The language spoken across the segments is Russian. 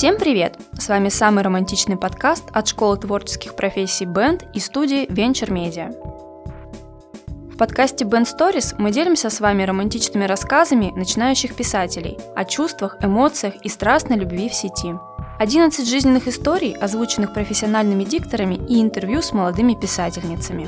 Всем привет! С вами самый романтичный подкаст от Школы творческих профессий Band и студии Venture Media. В подкасте Band Stories мы делимся с вами романтичными рассказами начинающих писателей о чувствах, эмоциях и страстной любви в сети. 11 жизненных историй, озвученных профессиональными дикторами и интервью с молодыми писательницами.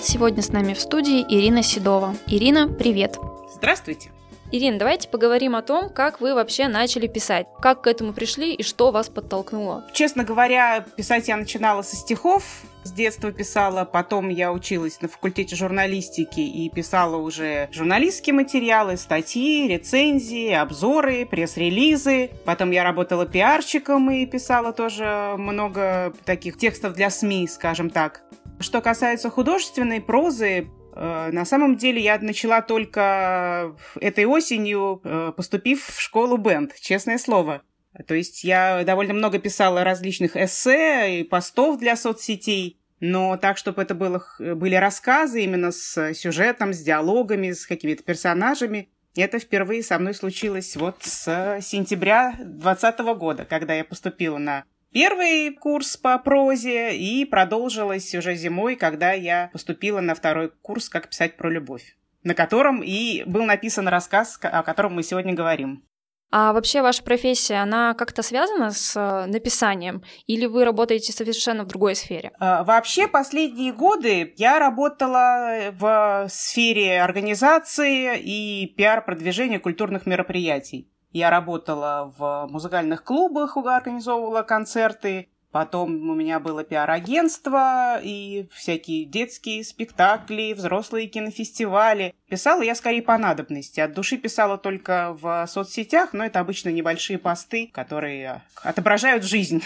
Сегодня с нами в студии Ирина Седова. Ирина, привет! Здравствуйте! Ирина, давайте поговорим о том, как вы вообще начали писать, как к этому пришли и что вас подтолкнуло. Честно говоря, писать я начинала со стихов, с детства писала, потом я училась на факультете журналистики и писала уже журналистские материалы, статьи, рецензии, обзоры, пресс-релизы. Потом я работала пиарщиком и писала тоже много таких текстов для СМИ, скажем так. Что касается художественной прозы, на самом деле я начала только этой осенью, э, поступив в школу Бенд, честное слово. То есть я довольно много писала различных эссе и постов для соцсетей, но так, чтобы это было, были рассказы именно с сюжетом, с диалогами, с какими-то персонажами, это впервые со мной случилось вот с сентября 2020 года, когда я поступила на первый курс по прозе и продолжилось уже зимой, когда я поступила на второй курс «Как писать про любовь», на котором и был написан рассказ, о котором мы сегодня говорим. А вообще ваша профессия, она как-то связана с э, написанием? Или вы работаете совершенно в другой сфере? А, вообще последние годы я работала в сфере организации и пиар-продвижения культурных мероприятий. Я работала в музыкальных клубах, организовывала концерты. Потом у меня было пиар-агентство и всякие детские спектакли, взрослые кинофестивали. Писала я скорее по надобности. От души писала только в соцсетях, но это обычно небольшие посты, которые отображают жизнь.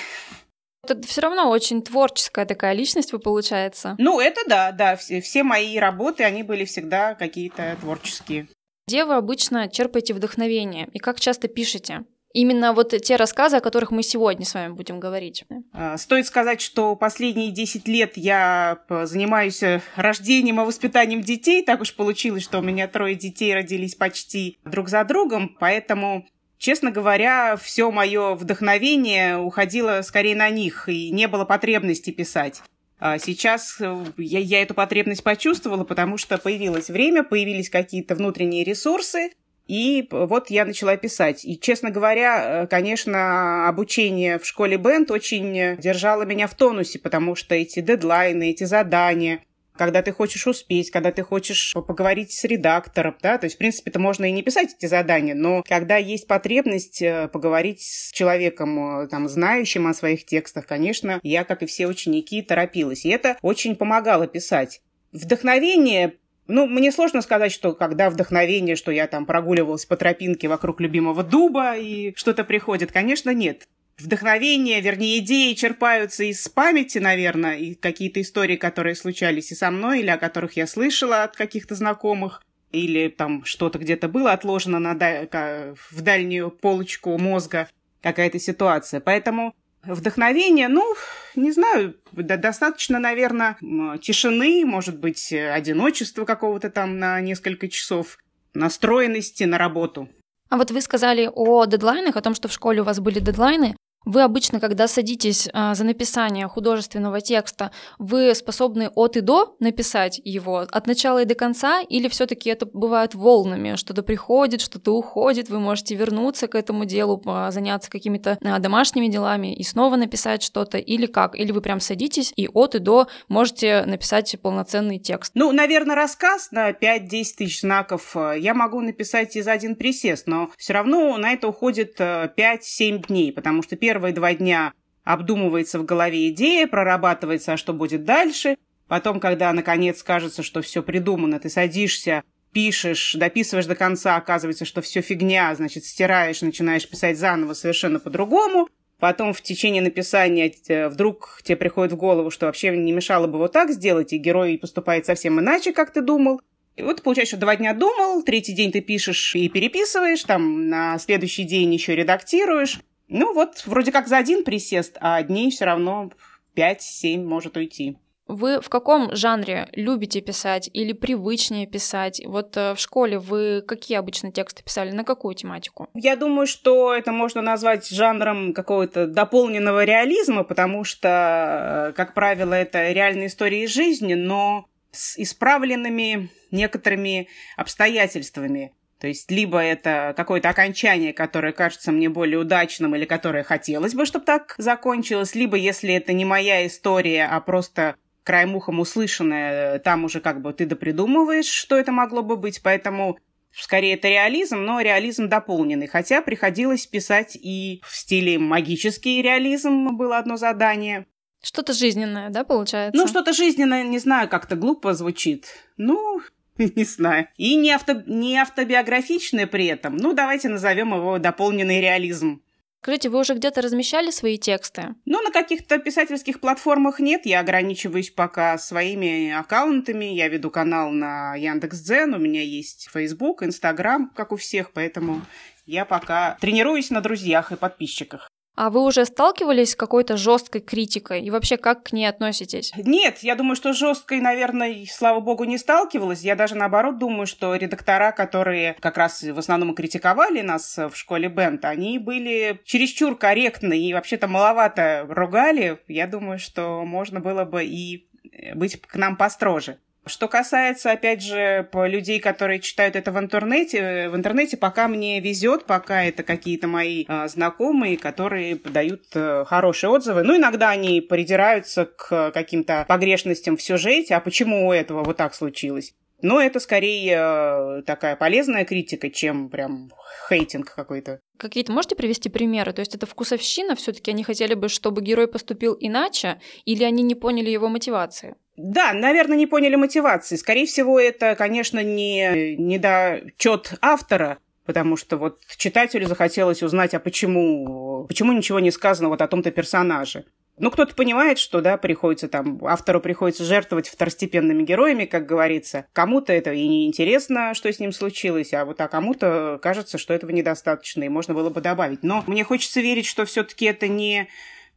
Это все равно очень творческая такая личность вы получается. Ну, это да, да. Все, все мои работы, они были всегда какие-то творческие. Где вы обычно черпаете вдохновение и как часто пишете? Именно вот те рассказы, о которых мы сегодня с вами будем говорить. А, стоит сказать, что последние 10 лет я занимаюсь э, рождением и воспитанием детей. Так уж получилось, что у меня трое детей родились почти друг за другом, поэтому Честно говоря, все мое вдохновение уходило скорее на них, и не было потребности писать. А сейчас э, я, я эту потребность почувствовала, потому что появилось время, появились какие-то внутренние ресурсы, и вот я начала писать. И, честно говоря, э, конечно, обучение в школе Бенд очень держало меня в тонусе, потому что эти дедлайны, эти задания, когда ты хочешь успеть, когда ты хочешь поговорить с редактором, да, то есть, в принципе, это можно и не писать эти задания, но когда есть потребность э, поговорить с человеком, э, там, знающим о своих текстах, конечно, я, как и все ученики, торопилась, и это очень помогало писать. Вдохновение ну, мне сложно сказать, что когда вдохновение, что я там прогуливалась по тропинке вокруг любимого дуба и что-то приходит, конечно, нет вдохновение, вернее, идеи черпаются из памяти, наверное, и какие-то истории, которые случались и со мной, или о которых я слышала от каких-то знакомых, или там что-то где-то было отложено на да- в дальнюю полочку мозга, какая-то ситуация. Поэтому вдохновение, ну, не знаю, достаточно, наверное, тишины, может быть, одиночества какого-то там на несколько часов, настроенности на работу. А вот вы сказали о дедлайнах, о том, что в школе у вас были дедлайны. Вы обычно, когда садитесь а, за написание художественного текста, вы способны от и до написать его, от начала и до конца, или все-таки это бывает волнами, что-то приходит, что-то уходит, вы можете вернуться к этому делу, заняться какими-то а, домашними делами и снова написать что-то, или как? Или вы прям садитесь и от и до можете написать полноценный текст? Ну, наверное, рассказ на 5-10 тысяч знаков я могу написать и за один присест, но все равно на это уходит 5-7 э, дней, потому что первые два дня обдумывается в голове идея, прорабатывается, а что будет дальше. Потом, когда наконец кажется, что все придумано, ты садишься, пишешь, дописываешь до конца, оказывается, что все фигня, значит, стираешь, начинаешь писать заново совершенно по-другому. Потом в течение написания э, вдруг тебе приходит в голову, что вообще не мешало бы вот так сделать, и герой поступает совсем иначе, как ты думал. И вот получается, что два дня думал, третий день ты пишешь и переписываешь, там на следующий день еще редактируешь. Ну вот, вроде как за один присест, а дней все равно 5-7 может уйти. Вы в каком жанре любите писать или привычнее писать? Вот э, в школе вы какие обычно тексты писали, на какую тематику? Я думаю, что это можно назвать жанром какого-то дополненного реализма, потому что, э, как правило, это реальные истории жизни, но с исправленными некоторыми обстоятельствами. То есть либо это какое-то окончание, которое кажется мне более удачным или которое хотелось бы, чтобы так закончилось, либо если это не моя история, а просто краем ухом услышанное, там уже как бы ты допридумываешь, что это могло бы быть, поэтому скорее это реализм, но реализм дополненный. Хотя приходилось писать и в стиле магический реализм было одно задание. Что-то жизненное, да, получается? Ну, что-то жизненное, не знаю, как-то глупо звучит. Ну, не знаю. И не, авто, не автобиографичное при этом. Ну, давайте назовем его дополненный реализм. Скажите, вы уже где-то размещали свои тексты? Ну, на каких-то писательских платформах нет. Я ограничиваюсь пока своими аккаунтами. Я веду канал на Яндекс.Дзен, у меня есть Facebook, Instagram, как у всех, поэтому я пока тренируюсь на друзьях и подписчиках. А вы уже сталкивались с какой-то жесткой критикой? И вообще, как к ней относитесь? Нет, я думаю, что жесткой, наверное, слава богу, не сталкивалась. Я даже наоборот думаю, что редактора, которые как раз в основном критиковали нас в школе Бент, они были чересчур корректны и вообще-то маловато ругали. Я думаю, что можно было бы и быть к нам построже. Что касается, опять же, людей, которые читают это в интернете, в интернете пока мне везет, пока это какие-то мои э, знакомые, которые дают э, хорошие отзывы. Ну, иногда они придираются к каким-то погрешностям в сюжете, а почему у этого вот так случилось. Но это скорее э, такая полезная критика, чем прям хейтинг какой-то. Какие-то можете привести примеры? То есть это вкусовщина, все-таки они хотели бы, чтобы герой поступил иначе, или они не поняли его мотивации? Да, наверное, не поняли мотивации. Скорее всего, это, конечно, не недочет автора, потому что вот читателю захотелось узнать, а почему, почему ничего не сказано вот о том-то персонаже. Ну, кто-то понимает, что, да, приходится там, автору приходится жертвовать второстепенными героями, как говорится. Кому-то это и не интересно, что с ним случилось, а вот а кому-то кажется, что этого недостаточно, и можно было бы добавить. Но мне хочется верить, что все-таки это не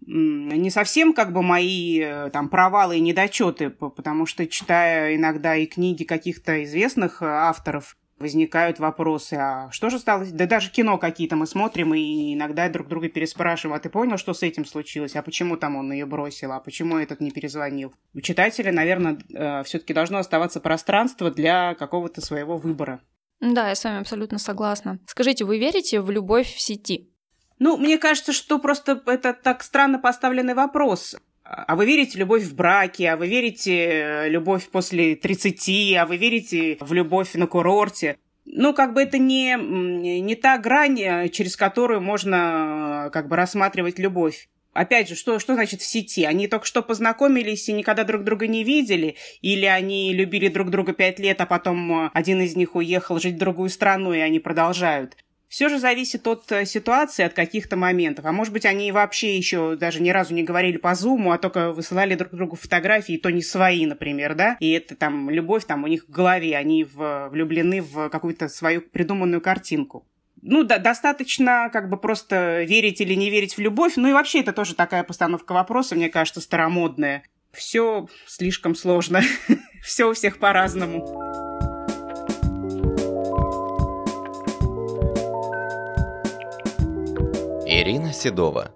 не совсем как бы мои э, там провалы и недочеты, потому что читая иногда и книги каких-то известных э, авторов, возникают вопросы, а что же стало? Да даже кино какие-то мы смотрим и иногда друг друга переспрашиваем, а ты понял, что с этим случилось? А почему там он ее бросил? А почему этот не перезвонил? У читателя, наверное, э, все-таки должно оставаться пространство для какого-то своего выбора. Да, я с вами абсолютно согласна. Скажите, вы верите в любовь в сети? Ну, мне кажется, что просто это так странно поставленный вопрос. А вы верите в любовь в браке, а вы верите в любовь после 30, а вы верите в любовь на курорте. Ну, как бы это не, не та грань, через которую можно как бы рассматривать любовь. Опять же, что, что значит в сети? Они только что познакомились и никогда друг друга не видели? Или они любили друг друга пять лет, а потом один из них уехал жить в другую страну, и они продолжают? Все же зависит от э, ситуации, от каких-то моментов. А может быть, они вообще еще даже ни разу не говорили по зуму, а только высылали друг другу фотографии, то не свои, например, да? И это там любовь там у них в голове, они в, влюблены в какую-то свою придуманную картинку ну, да, достаточно как бы просто верить или не верить в любовь. Ну и вообще это тоже такая постановка вопроса, мне кажется, старомодная. Все слишком сложно. Все у всех по-разному. Ирина Седова.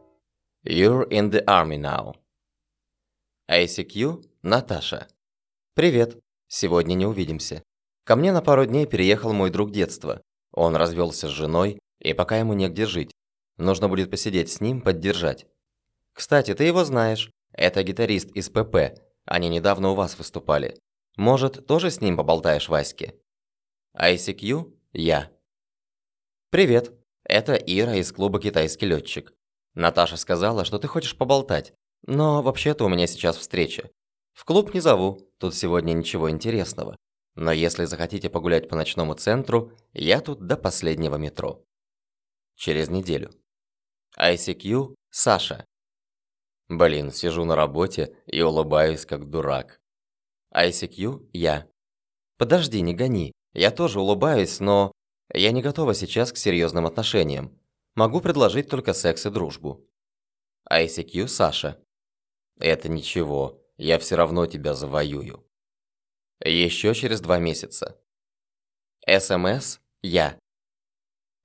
You're in the army now. ICQ Наташа. Привет. Сегодня не увидимся. Ко мне на пару дней переехал мой друг детства. Он развелся с женой, и пока ему негде жить. Нужно будет посидеть с ним, поддержать. Кстати, ты его знаешь. Это гитарист из ПП. Они недавно у вас выступали. Может, тоже с ним поболтаешь, Ваське? ICQ я. Привет. Это Ира из клуба «Китайский летчик». Наташа сказала, что ты хочешь поболтать, но вообще-то у меня сейчас встреча. В клуб не зову, тут сегодня ничего интересного. Но если захотите погулять по ночному центру, я тут до последнего метро. Через неделю. ICQ Саша. Блин, сижу на работе и улыбаюсь как дурак. ICQ я. Подожди, не гони. Я тоже улыбаюсь, но я не готова сейчас к серьезным отношениям. Могу предложить только секс и дружбу. ICQ Саша. Это ничего. я все равно тебя завоюю. Еще через два месяца. СМС «Я».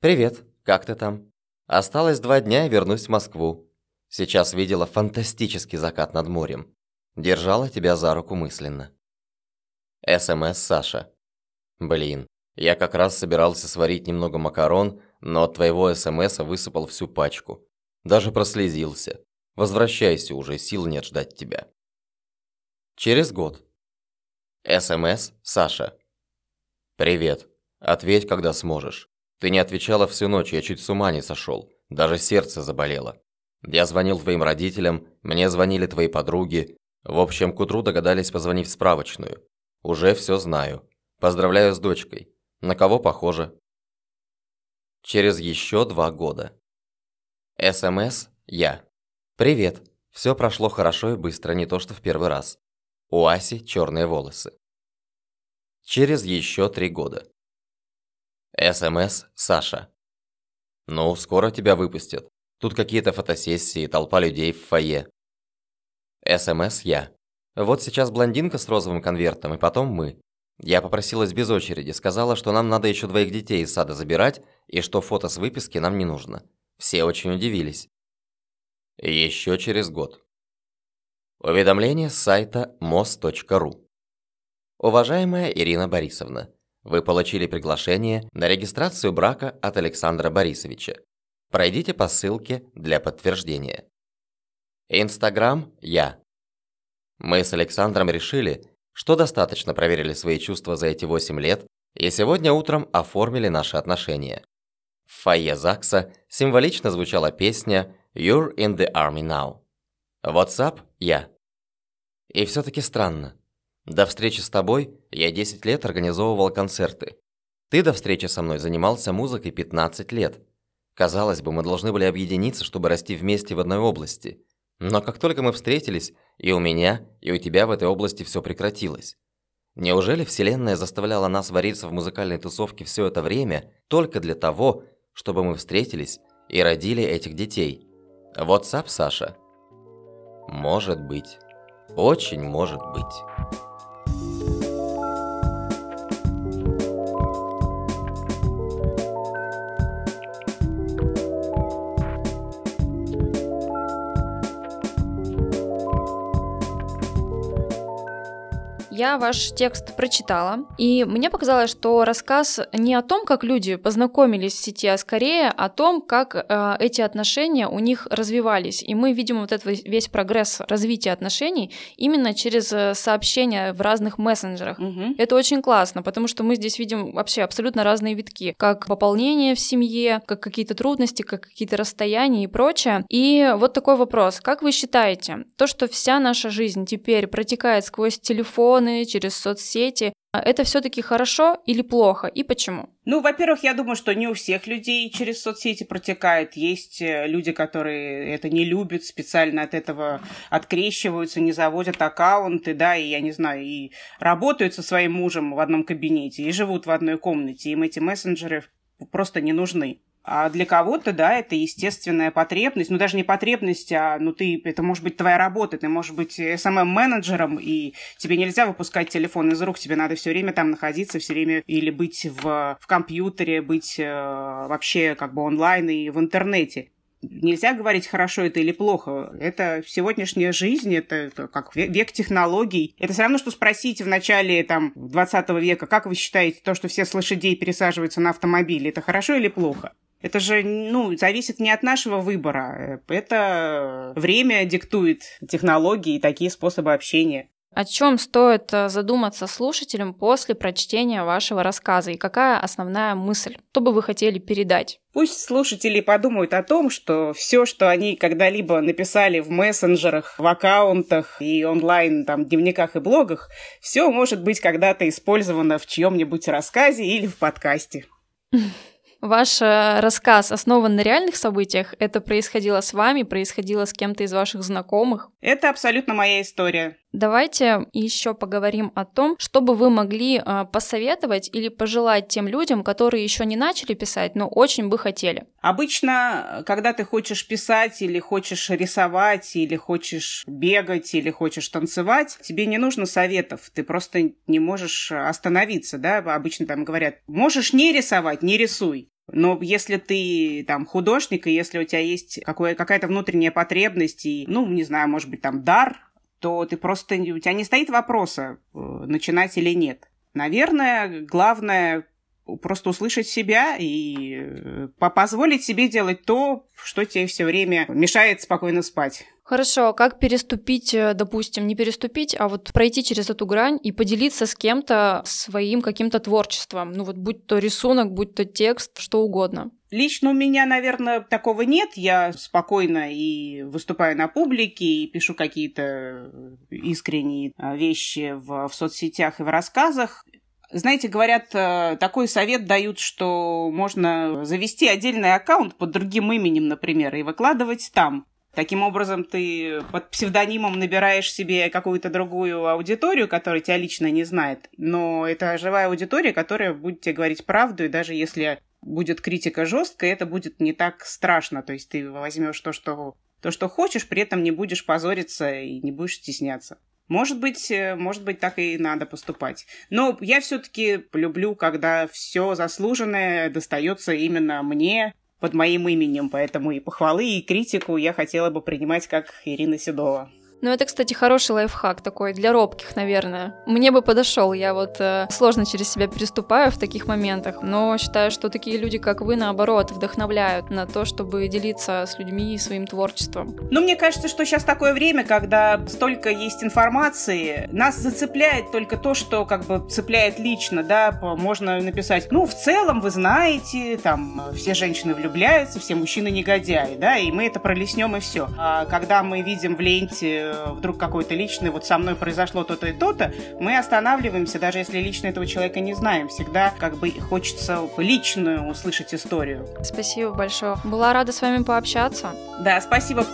«Привет, как ты там?» «Осталось два дня и вернусь в Москву. Сейчас видела фантастический закат над морем. Держала тебя за руку мысленно». СМС Саша. «Блин, я как раз собирался сварить немного макарон, но от твоего СМСа высыпал всю пачку. Даже прослезился. Возвращайся уже, сил нет ждать тебя». Через год. СМС Саша. «Привет. Ответь, когда сможешь. Ты не отвечала всю ночь, я чуть с ума не сошел. Даже сердце заболело. Я звонил твоим родителям, мне звонили твои подруги. В общем, к утру догадались позвонить в справочную. Уже все знаю. Поздравляю с дочкой. На кого похоже? Через еще два года. СМС я. Привет. Все прошло хорошо и быстро, не то что в первый раз. У Аси черные волосы. Через еще три года. СМС Саша. Ну, скоро тебя выпустят. Тут какие-то фотосессии, толпа людей в фойе. СМС я. Вот сейчас блондинка с розовым конвертом, и потом мы. Я попросилась без очереди, сказала, что нам надо еще двоих детей из сада забирать, и что фото с выписки нам не нужно. Все очень удивились. Еще через год. Уведомление с сайта mos.ru. Уважаемая Ирина Борисовна, вы получили приглашение на регистрацию брака от Александра Борисовича. Пройдите по ссылке для подтверждения. Инстаграм я. Мы с Александром решили, что достаточно проверили свои чувства за эти 8 лет и сегодня утром оформили наши отношения. В фойе ЗАГСа символично звучала песня «You're in the army now». WhatsApp я. И все-таки странно. До встречи с тобой я 10 лет организовывал концерты. Ты до встречи со мной занимался музыкой 15 лет. Казалось бы, мы должны были объединиться, чтобы расти вместе в одной области. Но как только мы встретились, и у меня, и у тебя в этой области все прекратилось. Неужели Вселенная заставляла нас вариться в музыкальной тусовке все это время только для того, чтобы мы встретились и родили этих детей? WhatsApp, Саша? Может быть. Очень может быть. Я ваш текст прочитала, и мне показалось, что рассказ не о том, как люди познакомились в сети, а скорее о том, как э, эти отношения у них развивались. И мы видим вот этот весь прогресс развития отношений именно через э, сообщения в разных мессенджерах. Угу. Это очень классно, потому что мы здесь видим вообще абсолютно разные витки, как пополнение в семье, как какие-то трудности, как какие-то расстояния и прочее. И вот такой вопрос. Как вы считаете, то, что вся наша жизнь теперь протекает сквозь телефоны, через соцсети. А это все-таки хорошо или плохо и почему? Ну, во-первых, я думаю, что не у всех людей через соцсети протекает. Есть э, люди, которые это не любят, специально от этого открещиваются, не заводят аккаунты, да, и, я не знаю, и работают со своим мужем в одном кабинете, и живут в одной комнате. Им эти мессенджеры просто не нужны. А для кого-то, да, это естественная потребность. Ну, даже не потребность, а, ну, ты, это может быть твоя работа. Ты можешь быть SMM-менеджером, и тебе нельзя выпускать телефон из рук. Тебе надо все время там находиться, все время или быть в, в компьютере, быть э, вообще как бы онлайн и в интернете нельзя говорить, хорошо это или плохо. Это сегодняшняя жизнь, это, это как век технологий. Это все равно, что спросить в начале там, 20 века, как вы считаете, то, что все с лошадей пересаживаются на автомобили, это хорошо или плохо? Это же, ну, зависит не от нашего выбора. Это время диктует технологии и такие способы общения. О чем стоит э, задуматься слушателям после прочтения вашего рассказа и какая основная мысль? Что бы вы хотели передать? Пусть слушатели подумают о том, что все, что они когда-либо написали в мессенджерах, в аккаунтах и онлайн там дневниках и блогах, все может быть когда-то использовано в чьем-нибудь рассказе или в подкасте. Ваш э, рассказ основан на реальных событиях? Это происходило с вами, происходило с кем-то из ваших знакомых? Это абсолютно моя история. Давайте еще поговорим о том, что бы вы могли э, посоветовать или пожелать тем людям, которые еще не начали писать, но очень бы хотели. Обычно, когда ты хочешь писать или хочешь рисовать, или хочешь бегать, или хочешь танцевать, тебе не нужно советов, ты просто не можешь остановиться, да, обычно там говорят, можешь не рисовать, не рисуй. Но если ты там художник, и если у тебя есть какая-то внутренняя потребность, и, ну, не знаю, может быть, там дар, то ты просто... У тебя не стоит вопроса, э, начинать или нет. Наверное, главное просто услышать себя и э, позволить себе делать то, что тебе все время мешает спокойно спать. Хорошо, а как переступить, э, допустим, не переступить, а вот пройти через эту грань и поделиться с кем-то своим каким-то творчеством? Ну вот будь то рисунок, будь то текст, что угодно. Лично у меня, наверное, такого нет. Я спокойно и выступаю на публике, и пишу какие-то искренние а, вещи в, в соцсетях и в рассказах. Знаете, говорят, э, такой совет дают, что можно завести отдельный аккаунт под другим именем, например, и выкладывать там. Таким образом, ты под псевдонимом набираешь себе какую-то другую аудиторию, которая тебя лично не знает. Но это живая аудитория, которая будет тебе говорить правду, и даже если будет критика жесткая, это будет не так страшно. То есть ты возьмешь то, что, то, что хочешь, при этом не будешь позориться и не будешь стесняться. Может быть, э, может быть, так и надо поступать. Но я все-таки люблю, когда все заслуженное достается именно мне, под моим именем, поэтому и похвалы, и критику я хотела бы принимать как Ирина Седова. Ну, это, кстати, хороший лайфхак такой для робких, наверное. Мне бы подошел. Я вот э, сложно через себя переступаю в таких моментах, но считаю, что такие люди, как вы, наоборот, вдохновляют на то, чтобы делиться с людьми своим творчеством. Ну, мне кажется, что сейчас такое время, когда столько есть информации, нас зацепляет только то, что как бы цепляет лично, да, можно написать, ну, в целом, вы знаете, там, все женщины влюбляются, все мужчины негодяи, да, и мы это пролеснем и все. А когда мы видим в ленте вдруг какой-то личный, вот со мной произошло то-то и то-то, мы останавливаемся, даже если лично этого человека не знаем. Всегда как бы хочется личную услышать историю. Спасибо большое. Была рада с вами пообщаться. Да, спасибо.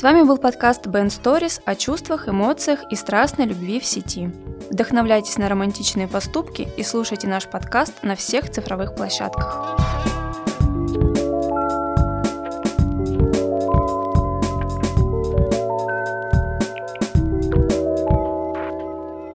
С вами был подкаст Ben Stories о чувствах, эмоциях и страстной любви в сети. Вдохновляйтесь на романтичные поступки и слушайте наш подкаст на всех цифровых площадках.